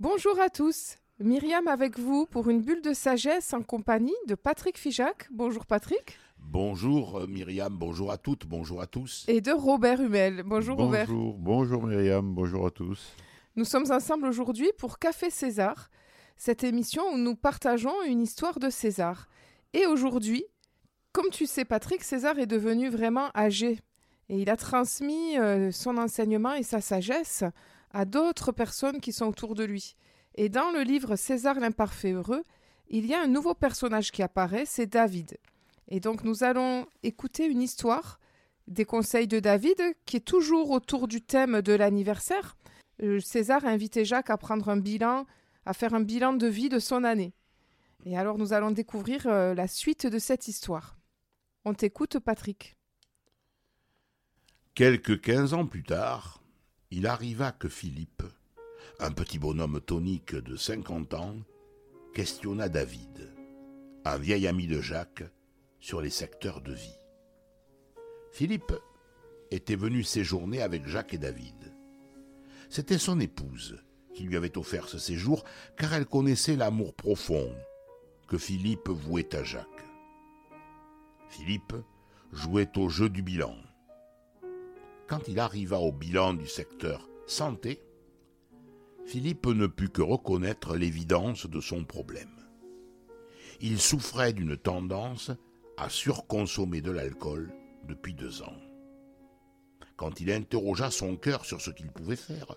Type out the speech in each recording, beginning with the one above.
Bonjour à tous. Myriam avec vous pour une bulle de sagesse en compagnie de Patrick Fijac. Bonjour Patrick. Bonjour euh, Myriam, bonjour à toutes, bonjour à tous. Et de Robert Hummel. Bonjour, Robert. Bonjour, bonjour Myriam, bonjour à tous. Nous sommes ensemble aujourd'hui pour Café César, cette émission où nous partageons une histoire de César. Et aujourd'hui, comme tu sais Patrick, César est devenu vraiment âgé et il a transmis euh, son enseignement et sa sagesse à d'autres personnes qui sont autour de lui. Et dans le livre César l'imparfait heureux, il y a un nouveau personnage qui apparaît, c'est David. Et donc nous allons écouter une histoire des conseils de David qui est toujours autour du thème de l'anniversaire. Euh, César a invité Jacques à prendre un bilan, à faire un bilan de vie de son année. Et alors nous allons découvrir euh, la suite de cette histoire. On t'écoute Patrick. Quelques quinze ans plus tard, il arriva que Philippe, un petit bonhomme tonique de cinquante ans, questionna David, un vieil ami de Jacques, sur les secteurs de vie. Philippe était venu séjourner avec Jacques et David. C'était son épouse qui lui avait offert ce séjour, car elle connaissait l'amour profond que Philippe vouait à Jacques. Philippe jouait au jeu du bilan. Quand il arriva au bilan du secteur santé, Philippe ne put que reconnaître l'évidence de son problème. Il souffrait d'une tendance à surconsommer de l'alcool depuis deux ans. Quand il interrogea son cœur sur ce qu'il pouvait faire,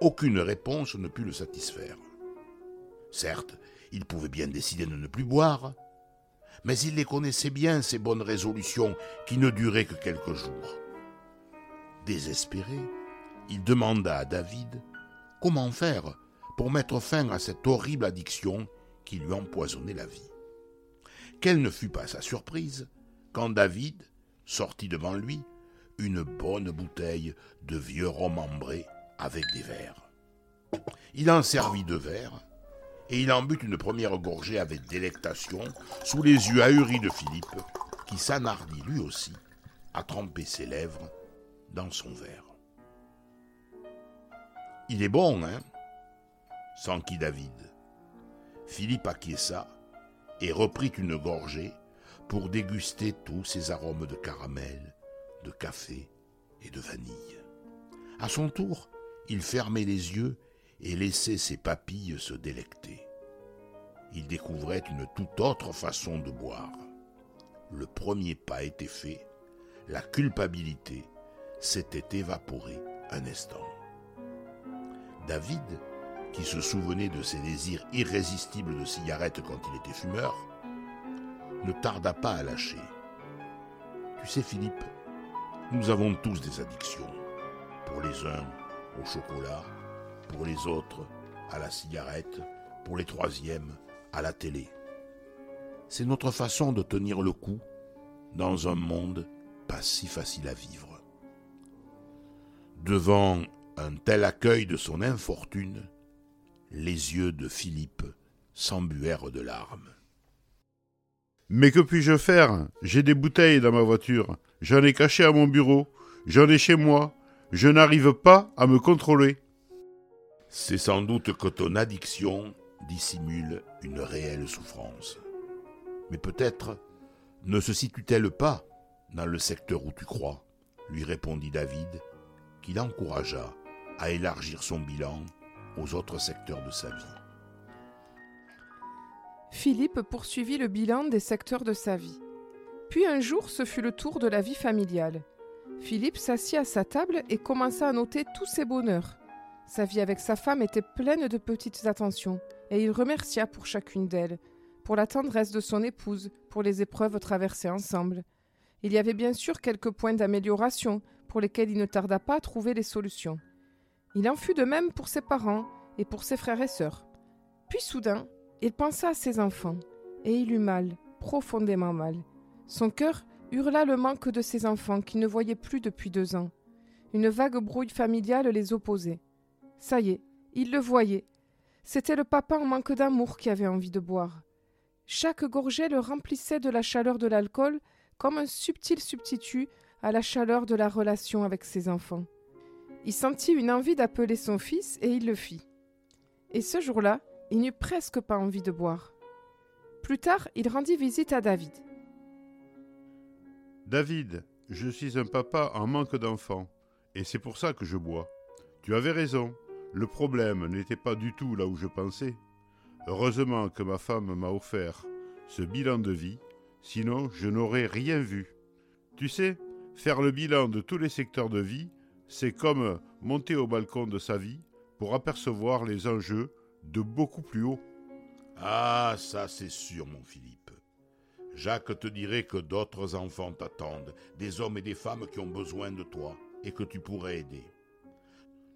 aucune réponse ne put le satisfaire. Certes, il pouvait bien décider de ne plus boire, mais il les connaissait bien, ces bonnes résolutions qui ne duraient que quelques jours. Désespéré, il demanda à David Comment faire pour mettre fin à cette horrible addiction qui lui empoisonnait la vie Quelle ne fut pas sa surprise quand David sortit devant lui une bonne bouteille de vieux rhum ambré avec des verres. Il en servit deux verres, et il en but une première gorgée avec délectation sous les yeux ahuris de Philippe, qui s'anardit lui aussi à tremper ses lèvres dans son verre. Il est bon, hein s'enquit David. Philippe acquiesça et reprit une gorgée pour déguster tous ces arômes de caramel, de café et de vanille. À son tour, il fermait les yeux et laissait ses papilles se délecter. Il découvrait une toute autre façon de boire. Le premier pas était fait, la culpabilité s'était évaporée un instant. David, qui se souvenait de ses désirs irrésistibles de cigarettes quand il était fumeur, ne tarda pas à lâcher. Tu sais, Philippe, nous avons tous des addictions. Pour les uns, au chocolat, pour les autres, à la cigarette, pour les troisièmes, à la télé. C'est notre façon de tenir le coup dans un monde pas si facile à vivre. Devant un tel accueil de son infortune, les yeux de Philippe s'embuèrent de larmes. Mais que puis-je faire? J'ai des bouteilles dans ma voiture, j'en ai caché à mon bureau, j'en ai chez moi, je n'arrive pas à me contrôler. C'est sans doute que ton addiction dissimule une réelle souffrance. Mais peut-être ne se situe-t-elle pas dans le secteur où tu crois, lui répondit David, qui l'encouragea à élargir son bilan aux autres secteurs de sa vie. Philippe poursuivit le bilan des secteurs de sa vie. Puis un jour, ce fut le tour de la vie familiale. Philippe s'assit à sa table et commença à noter tous ses bonheurs. Sa vie avec sa femme était pleine de petites attentions, et il remercia pour chacune d'elles, pour la tendresse de son épouse, pour les épreuves traversées ensemble. Il y avait bien sûr quelques points d'amélioration pour lesquels il ne tarda pas à trouver les solutions. Il en fut de même pour ses parents et pour ses frères et sœurs. Puis soudain, il pensa à ses enfants, et il eut mal, profondément mal. Son cœur hurla le manque de ses enfants qu'il ne voyait plus depuis deux ans. Une vague brouille familiale les opposait. Ça y est, il le voyait. C'était le papa en manque d'amour qui avait envie de boire. Chaque gorgée le remplissait de la chaleur de l'alcool comme un subtil substitut à la chaleur de la relation avec ses enfants. Il sentit une envie d'appeler son fils et il le fit. Et ce jour-là, il n'eut presque pas envie de boire. Plus tard, il rendit visite à David. David, je suis un papa en manque d'enfants, et c'est pour ça que je bois. Tu avais raison, le problème n'était pas du tout là où je pensais. Heureusement que ma femme m'a offert ce bilan de vie, sinon je n'aurais rien vu. Tu sais, faire le bilan de tous les secteurs de vie, c'est comme monter au balcon de sa vie pour apercevoir les enjeux de beaucoup plus haut. Ah, ça c'est sûr, mon Philippe. Jacques te dirait que d'autres enfants t'attendent, des hommes et des femmes qui ont besoin de toi et que tu pourrais aider.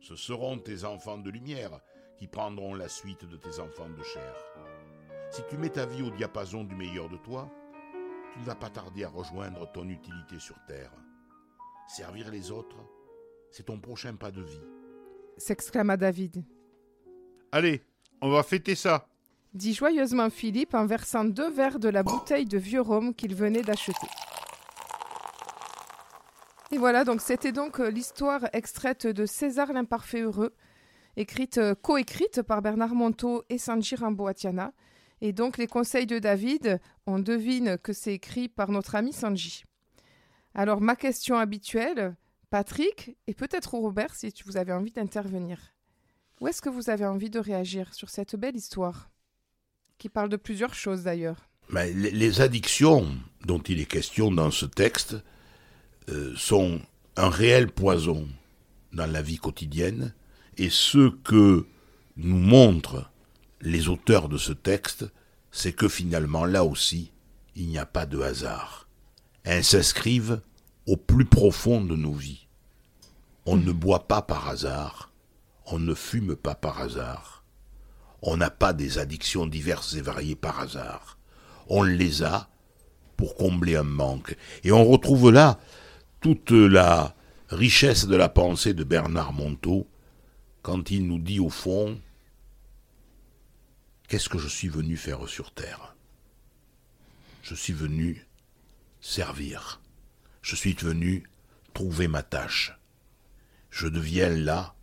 Ce seront tes enfants de lumière qui prendront la suite de tes enfants de chair. Si tu mets ta vie au diapason du meilleur de toi, tu ne vas pas tarder à rejoindre ton utilité sur Terre. Servir les autres, c'est ton prochain pas de vie. s'exclama David. Allez, on va fêter ça. dit joyeusement Philippe en versant deux verres de la bouteille de vieux rhum qu'il venait d'acheter. Et voilà, donc c'était donc euh, l'histoire extraite de César l'imparfait heureux, écrite, euh, coécrite par Bernard Monteau et Sanji Ramboatiana. Et donc les conseils de David, on devine que c'est écrit par notre ami Sanji. Alors ma question habituelle, Patrick, et peut-être Robert si vous avez envie d'intervenir. Où est-ce que vous avez envie de réagir sur cette belle histoire Qui parle de plusieurs choses d'ailleurs? Les addictions dont il est question dans ce texte euh, sont un réel poison dans la vie quotidienne et ce que nous montrent les auteurs de ce texte, c'est que finalement là aussi, il n'y a pas de hasard. S'inscrivent au plus profond de nos vies. On ne boit pas par hasard, on ne fume pas par hasard, on n'a pas des addictions diverses et variées par hasard on les a pour combler un manque. Et on retrouve là toute la richesse de la pensée de Bernard Monteau quand il nous dit au fond Qu'est-ce que je suis venu faire sur Terre? Je suis venu servir. Je suis venu trouver ma tâche. Je deviens là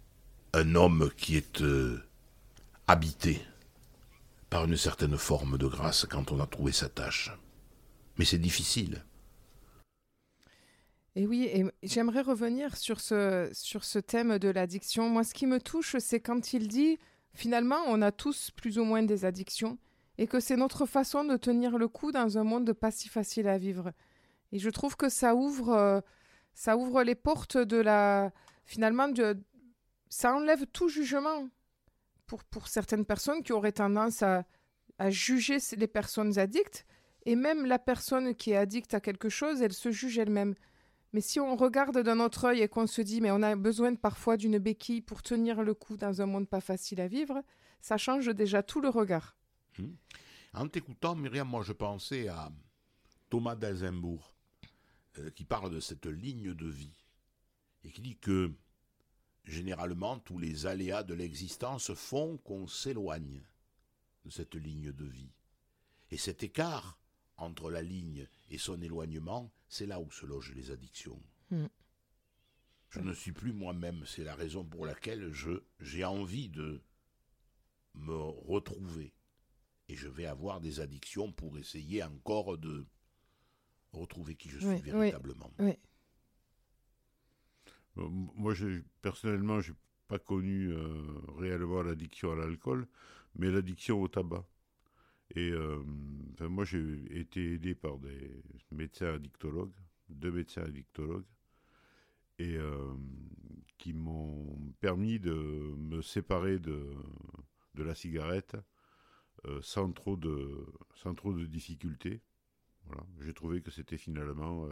un homme qui est euh, habité par une certaine forme de grâce quand on a trouvé sa tâche. Mais c'est difficile. Et oui, j'aimerais revenir sur ce, sur ce thème de l'addiction. Moi, ce qui me touche, c'est quand il dit, finalement, on a tous plus ou moins des addictions, et que c'est notre façon de tenir le coup dans un monde pas si facile à vivre. Et je trouve que ça ouvre, euh, ça ouvre les portes de la... Finalement, ça enlève tout jugement pour, pour certaines personnes qui auraient tendance à, à juger les personnes addictes. Et même la personne qui est addicte à quelque chose, elle se juge elle-même. Mais si on regarde d'un autre œil et qu'on se dit, mais on a besoin parfois d'une béquille pour tenir le coup dans un monde pas facile à vivre, ça change déjà tout le regard. Hmm. En t'écoutant, Myriam, moi je pensais à Thomas d'Alzembourg, euh, qui parle de cette ligne de vie, et qui dit que généralement tous les aléas de l'existence font qu'on s'éloigne de cette ligne de vie. Et cet écart entre la ligne et son éloignement, c'est là où se logent les addictions. Mm. Je ne suis plus moi-même, c'est la raison pour laquelle je j'ai envie de me retrouver. Et je vais avoir des addictions pour essayer encore de retrouver qui je suis Oui, véritablement. Oui. Euh, Moi, personnellement, je n'ai pas connu euh, réellement l'addiction à l'alcool, mais l'addiction au tabac. Et euh, enfin, moi, j'ai été aidé par des médecins addictologues, deux médecins addictologues, et euh, qui m'ont permis de me séparer de, de la cigarette euh, sans, trop de, sans trop de difficultés. Voilà. J'ai trouvé que c'était finalement euh,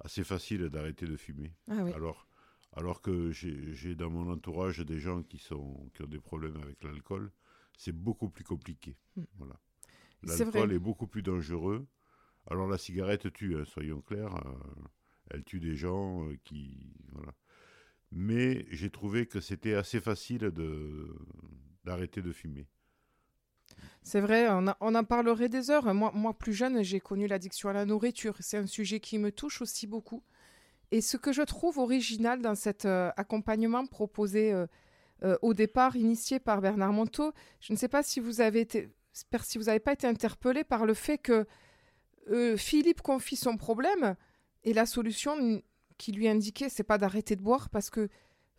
assez facile d'arrêter de fumer. Ah oui. Alors, alors que j'ai dans mon entourage des gens qui, sont, qui ont des problèmes avec l'alcool, c'est beaucoup plus compliqué. Mm. Voilà. C'est L'alcool est beaucoup plus dangereux. Alors la cigarette tue, hein, soyons clairs. euh, elle tue des gens euh, qui... Voilà. Mais j'ai trouvé que c'était assez facile de d'arrêter de fumer. C'est vrai, on, en parlerait des heures. Moi, plus jeune, j'ai connu l'addiction à la nourriture. C'est un sujet qui me touche aussi beaucoup. Et ce que je trouve original dans cet euh, accompagnement proposé euh, euh, au départ initié par Bernard Monteau. Je ne sais pas si vous avez été, si vous n'avez pas été interpellé par le fait que Philippe confie son problème et la solution qui lui indiquait, c'est pas d'arrêter de boire parce que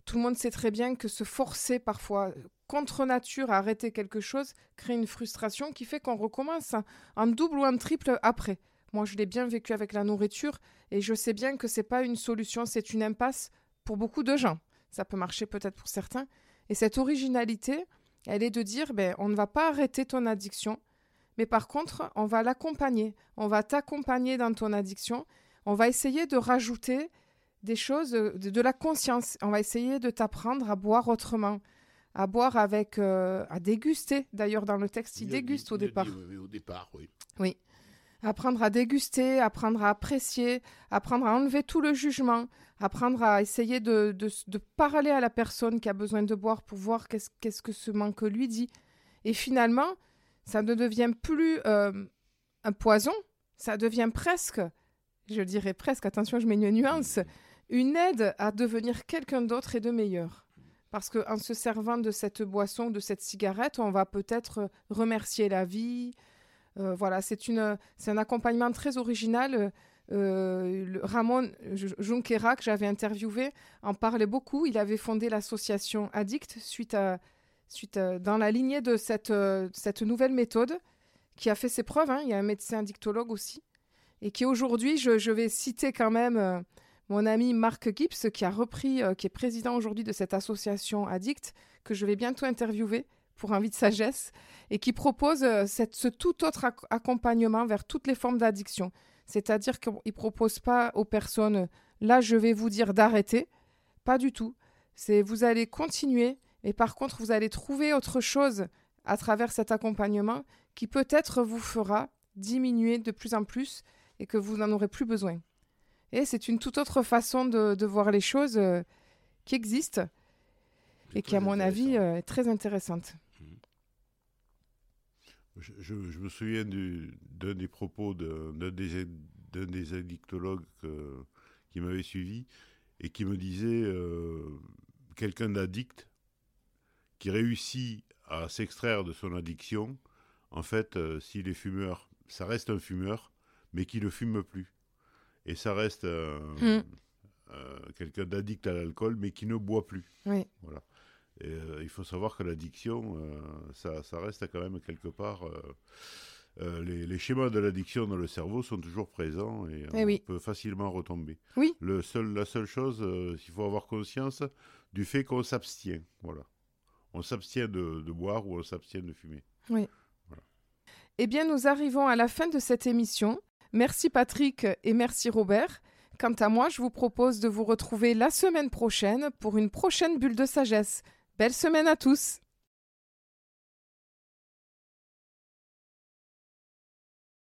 tout le monde sait très bien que se forcer parfois contre nature à arrêter quelque chose crée une frustration qui fait qu'on recommence en double ou en triple après. Moi, je l'ai bien vécu avec la nourriture et je sais bien que c'est pas une solution, c'est une impasse pour beaucoup de gens. Ça peut marcher peut-être pour certains. Et cette originalité, elle est de dire ben, on ne va pas arrêter ton addiction, mais par contre, on va l'accompagner. On va t'accompagner dans ton addiction. On va essayer de rajouter des choses, de, la conscience. On va essayer de t'apprendre à boire autrement, à boire avec, euh, à déguster. D'ailleurs, dans le texte, il, déguste au départ. oui, au départ, oui. Oui. Apprendre à déguster, apprendre à apprécier, apprendre à enlever tout le jugement, apprendre à essayer de, de, parler à la personne qui a besoin de boire pour voir qu'est-ce qu'est-ce que ce manque lui dit. Et finalement, ça ne devient plus euh, un poison, ça devient presque, je dirais presque, attention, je mets une nuance, une aide à devenir quelqu'un d'autre et de meilleur. Parce qu'en se servant de cette boisson, de cette cigarette, on va peut-être remercier la vie. Euh, voilà, c'est un accompagnement très original. Euh, Ramon Junquera, que j'avais interviewé, en parlait beaucoup. Il avait fondé l'association Addict suite à, suite euh, dans la lignée de cette, euh, cette nouvelle méthode qui a fait ses preuves. Hein. Il y a un médecin addictologue aussi. Et qui aujourd'hui, je, vais citer quand même euh, mon ami Marc Gibbs, qui a repris, qui est président aujourd'hui de cette association Addict, que je vais bientôt interviewer pour Envie de Sagesse, et qui propose cette, ce tout autre accompagnement vers toutes les formes d'addiction. C'est-à-dire qu'il ne propose pas aux personnes, là je vais vous dire d'arrêter, pas du tout. C'est vous allez continuer et par contre, vous allez trouver autre chose à travers cet accompagnement qui peut-être vous fera diminuer de plus en plus et que vous n'en aurez plus besoin. Et c'est une toute autre façon de, voir les choses euh, qui existe et qui, à mon avis, euh, est très intéressante. Je, me souviens d'un des propos d'un des, des, addictologues qui m'avait suivi et qui me disait euh, quelqu'un d'addict, qui réussit à s'extraire de son addiction, en fait, euh, s'il est fumeur, ça reste un fumeur, mais qui ne fume plus. Et ça reste euh, mm. euh, quelqu'un d'addict à l'alcool, mais qui ne boit plus. Oui. Voilà. Et, il faut savoir que l'addiction, ça, ça, reste quand même quelque part. Les, les, schémas de l'addiction dans le cerveau sont toujours présents et, eh on peut facilement retomber. Oui. Le seul, la seule chose, il faut avoir conscience du fait qu'on s'abstient. Voilà on s'abstient de, boire ou on s'abstient de fumer. Oui. Eh bien, nous arrivons à la fin de cette émission. Merci Patrick et merci Robert. Quant à moi, je vous propose de vous retrouver la semaine prochaine pour une prochaine bulle de sagesse. Belle semaine à tous